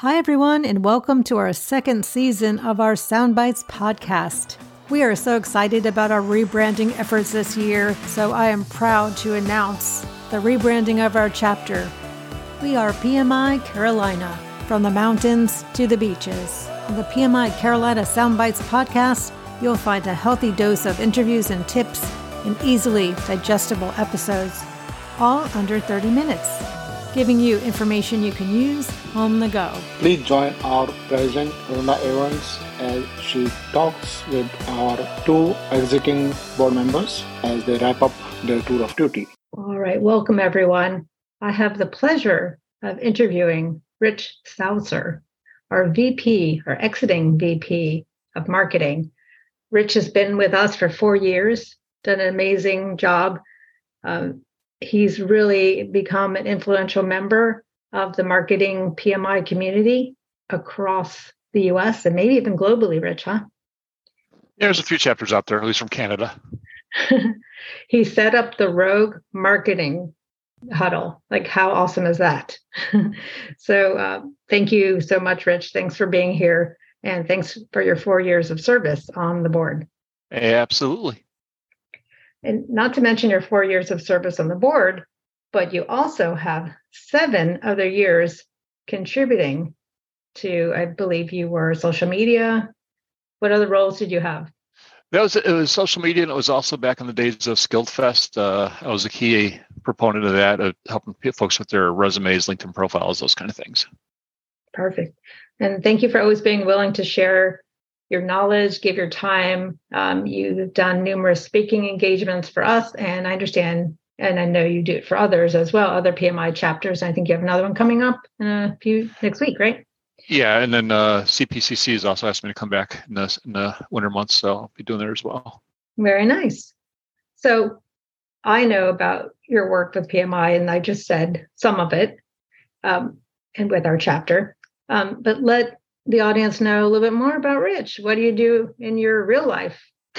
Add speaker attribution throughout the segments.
Speaker 1: Hi, everyone, and welcome to our second season of our Soundbites podcast. We are so excited about our rebranding efforts this year, so I am proud to announce the rebranding of our chapter. We are PMI Carolina, from the mountains to the beaches. On the PMI Carolina Soundbites podcast, you'll find a healthy dose of interviews and tips in easily digestible episodes, all under 30 minutes giving you information you can use on the go.
Speaker 2: Please join our President Rhonda Evans as she talks with our two exiting board members as they wrap up their tour of duty.
Speaker 1: All right, welcome everyone. I have the pleasure of interviewing Rich Sauser, our VP, our exiting VP of marketing. Rich has been with us for four years, done an amazing job. Um, he's really become an influential member of the marketing PMI community across the US and maybe even globally, Rich, huh?
Speaker 3: Yeah, there's a few chapters out there, at least from Canada.
Speaker 1: he set up the Rogue Marketing Huddle. Like, how awesome is that? so, uh, thank you so much, Rich. Thanks for being here. And thanks for your four years of service on the board.
Speaker 3: Absolutely
Speaker 1: and not to mention your four years of service on the board, but you also have seven other years contributing to, I believe you were social media. What other roles did you have?
Speaker 3: That was it was social media, and it was also back in the days of Skilled Fest. Uh, I was a key proponent of that, of helping folks with their resumes, LinkedIn profiles, those kind of things.
Speaker 1: Perfect. And thank you for always being willing to share your knowledge, give your time. Um, you've done numerous speaking engagements for us, and I understand, and I know you do it for others as well, other PMI chapters. I think you have another one coming up in a few next week, right?
Speaker 3: Yeah, and then uh, CPCC has also asked me to come back in the, in the winter months, so I'll be doing that as well.
Speaker 1: Very nice. So I know about your work with PMI, and I just said some of it, um, and with our chapter. Um, but let the audience know a little bit more about Rich. What do you do in your real life?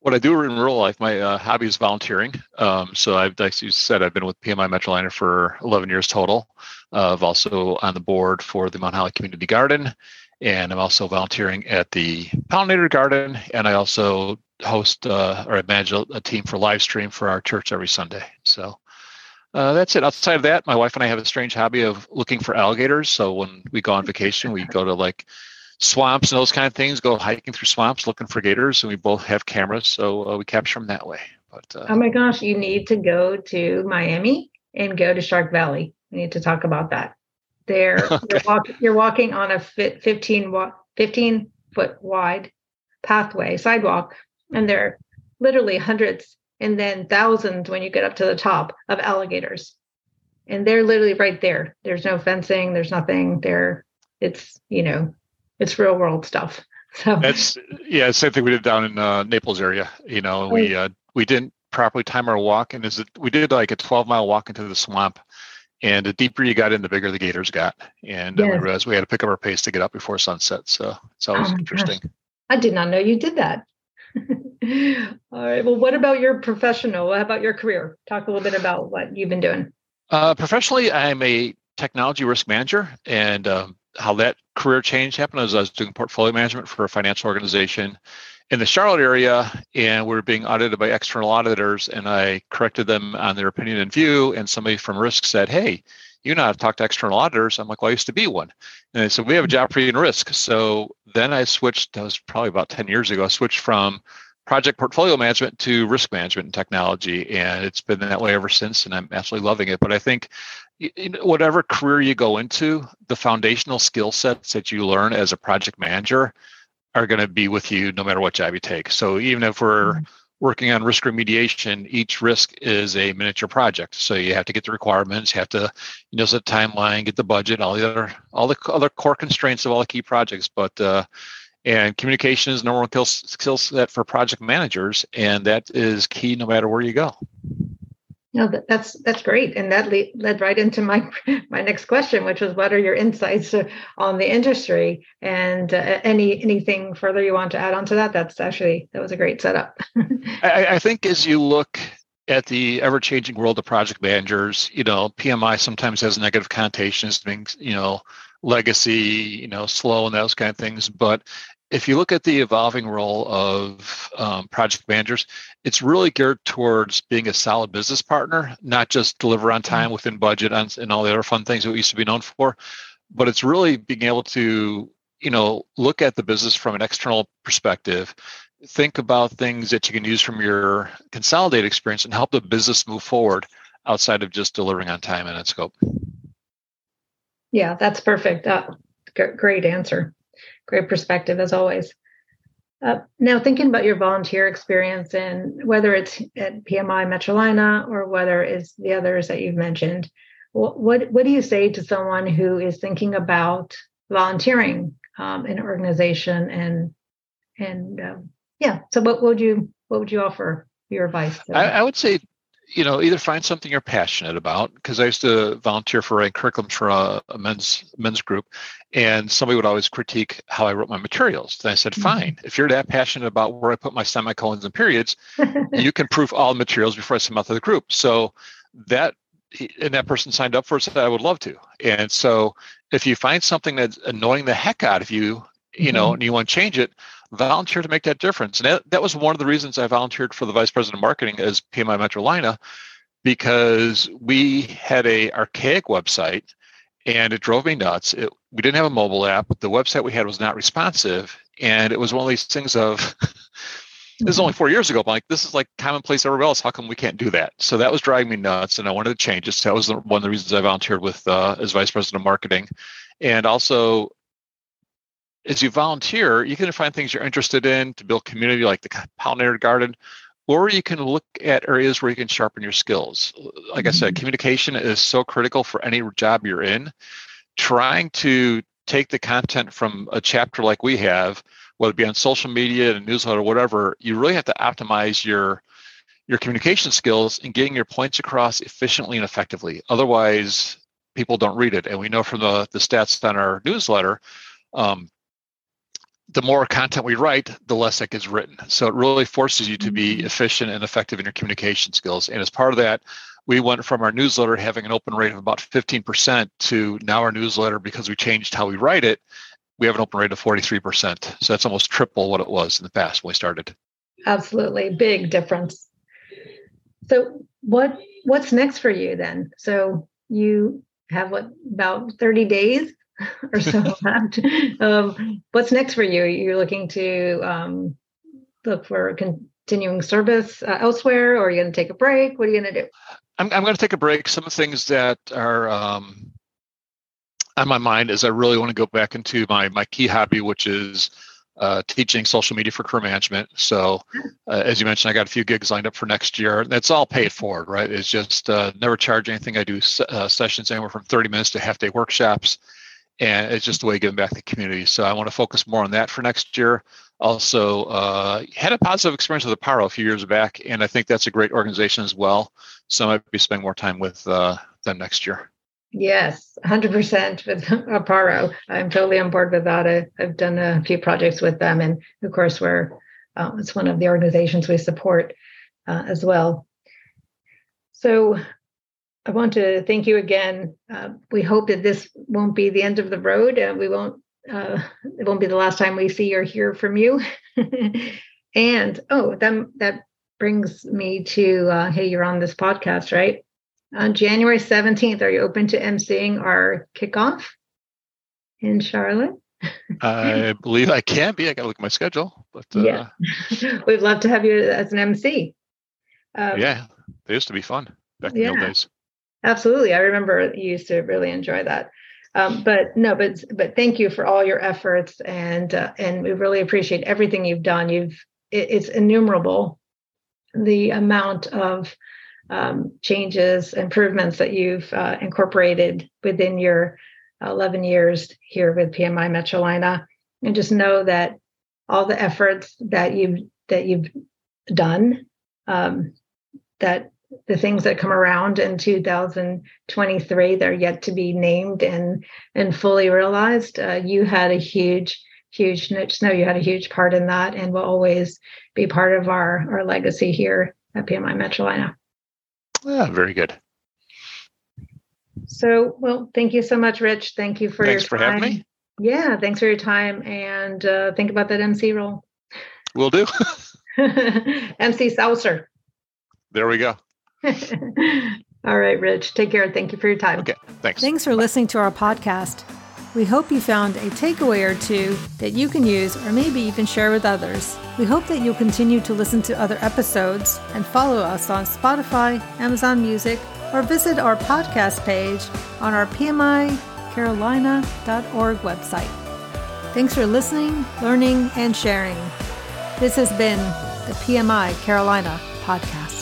Speaker 3: what I do in real life, my uh, hobby is volunteering. Um, so I've, like you said, I've been with PMI Metrolina for 11 years total. Uh, I've also on the board for the Mount Holly Community Garden, and I'm also volunteering at the Pollinator Garden, and I also host uh, or I manage a, a team for live stream for our church every Sunday. So uh, that's it. Outside of that, my wife and I have a strange hobby of looking for alligators. So when we go on vacation, we go to like swamps and those kind of things, go hiking through swamps looking for gators, and we both have cameras, so uh, we capture them that way. But
Speaker 1: uh, oh my gosh, you need to go to Miami and go to Shark Valley. We need to talk about that. There, okay. you're, walk, you're, walking on a 15, 15 foot wide pathway sidewalk, and there are literally hundreds and then thousands when you get up to the top of alligators. And they're literally right there. There's no fencing, there's nothing there. It's, you know, it's real world stuff. So
Speaker 3: that's yeah, same thing we did down in uh, Naples area. You know, we uh, we didn't properly time our walk, and is it we did like a 12 mile walk into the swamp, and the deeper you got in, the bigger the gators got, and yes. we realized we had to pick up our pace to get up before sunset. So it's always oh interesting. Gosh.
Speaker 1: I did not know you did that. All right. Well, what about your professional? What about your career? Talk a little bit about what you've been doing.
Speaker 3: Uh, professionally, I'm a technology risk manager, and um, how that career change happened is I was doing portfolio management for a financial organization in the Charlotte area, and we are being audited by external auditors, and I corrected them on their opinion and view, and somebody from risk said, "Hey." you know how to talk to external auditors. I'm like, well, I used to be one. And they said, we have a job for you in risk. So then I switched, that was probably about 10 years ago, I switched from project portfolio management to risk management and technology. And it's been that way ever since. And I'm absolutely loving it. But I think whatever career you go into, the foundational skill sets that you learn as a project manager are going to be with you no matter what job you take. So even if we're mm-hmm working on risk remediation, each risk is a miniature project. So you have to get the requirements, you have to, you know, set timeline, get the budget, all the other, all the other core constraints of all the key projects. But uh, and communication is one skill set for project managers, and that is key no matter where you go.
Speaker 1: No, that's that's great, and that le- led right into my my next question, which was, what are your insights on the industry, and uh, any anything further you want to add on to that? That's actually that was a great setup.
Speaker 3: I, I think as you look at the ever-changing world of project managers, you know, PMI sometimes has negative connotations, being you know legacy, you know, slow and those kind of things. But if you look at the evolving role of um, project managers, it's really geared towards being a solid business partner, not just deliver on time within budget and, and all the other fun things that we used to be known for, but it's really being able to, you know, look at the business from an external perspective, think about things that you can use from your consolidated experience and help the business move forward outside of just delivering on time and in scope.
Speaker 1: Yeah, that's perfect. Uh, great answer. Great perspective as always. Uh, now, thinking about your volunteer experience and whether it's at PMI Metrolina or whether it's the others that you've mentioned, what what, what do you say to someone who is thinking about volunteering um, in an organization and and um, yeah? So, what would you what would you offer your advice?
Speaker 3: I, I, would say you know, either find something you're passionate about. Because I used to volunteer for writing curriculum for a, a, men's men's group, and somebody would always critique how I wrote my materials. And I said, mm-hmm. fine, if you're that passionate about where I put my semicolons and periods, you can proof all the materials before I send them out to the group. So that and that person signed up for it said I would love to. And so if you find something that's annoying the heck out of you, you mm-hmm. know, and you want to change it, volunteer to make that difference. And that, that was one of the reasons I volunteered for the vice president of marketing as PMI Metrolina, because we had a archaic website and it drove me nuts. It, we didn't have a mobile app. The website we had was not responsive. And it was one of these things of, this is only four years ago, but like, this is like commonplace everywhere else. How come we can't do that? So that was driving me nuts and I wanted to change it. So that was one of the reasons I volunteered with uh, as vice president of marketing. And also as you volunteer, you can find things you're interested in to build community like the pollinator garden, or you can look at areas where you can sharpen your skills. Like. I said, mm-hmm. communication is so critical for any job you're in. Trying to take the content from a chapter like we have, whether it be on social media and newsletter, whatever, you really have to optimize your your communication skills and getting your points across efficiently and effectively. Otherwise, people don't read it. And we know from the, the stats on our newsletter, um, the more content we write, the less that gets written. So it really forces you to be mm-hmm. efficient and effective in your communication skills. And as part of that, we went from our newsletter having an open rate of about 15% to now our newsletter, because we changed how we write it, we have an open rate of 43%. So that's almost triple what it was in the past when we started.
Speaker 1: Absolutely. Big difference. So what what's next for you then? So you have what about 30 days or so left. Um, what's next for you? You're looking to um, look for continuing service uh, elsewhere, or are you going to take a break? What are you going to do?
Speaker 3: I'm, I'm going to take a break. Some of the things that are um, on my mind is I really want to go back into my my key hobby, which is uh, teaching social media for career management. So, uh, as you mentioned, I got a few gigs lined up for next year. That's all paid for, right? It's just uh, never charge anything. I do uh, sessions anywhere from 30 minutes to half day workshops and it's just a way of giving back to the community. So I want to focus more on that for next year. Also, uh, had a positive experience with Apparo a few years back, and I think that's a great organization as well. So I might be spending more time with uh, them next year.
Speaker 1: Yes, 100% with Apparo. I'm totally on board with that. I, have done a few projects with them, and of course, we're uh, it's one of the organizations we support uh, as well. So I want to thank you again. Uh, we hope that this won't be the end of the road. Uh, we won't. Uh, it won't be the last time we see or hear from you. and oh, that that brings me to uh, hey, you're on this podcast, right? On January 17th, are you open to emceeing our kickoff in Charlotte?
Speaker 3: I believe I can be. I got to look at my schedule, but uh,
Speaker 1: yeah, we'd love to have you as an MC.
Speaker 3: Um, yeah, they used to be fun back in yeah. the old days.
Speaker 1: Absolutely. I remember you used to really enjoy that. Um, but no, but but thank you for all your efforts, and uh, and we really appreciate everything you've done. You've it, it's innumerable the amount of um, changes, improvements that you've uh, incorporated within your 11 years here with PMI Metrolina, and just know that all the efforts that you've that you've done, um, that the things that come around in 2023 they're yet to be named and and fully realized uh, you had a huge huge know you had a huge part in that and will always be part of our our legacy here at pmi metrolina
Speaker 3: Yeah, very good.
Speaker 1: So, well, thank you so much, Rich. Thank you for
Speaker 3: Thanks
Speaker 1: your
Speaker 3: for having me.
Speaker 1: Yeah, thanks for your time. And uh, think about that MC role.
Speaker 3: We'll do.
Speaker 1: MC Sauser.
Speaker 3: there we go.
Speaker 1: All right, Rich. Take care. Thank you for your time.
Speaker 3: Okay. Thanks.
Speaker 1: Thanks for listening to our podcast. We hope you found a takeaway or two that you can use or maybe even share with others. We hope that you'll continue to listen to other episodes and follow us on Spotify, Amazon Music, or visit our podcast page on our PMICarolina.org website. Thanks for listening, learning, and sharing. This has been the PMI Carolina podcast.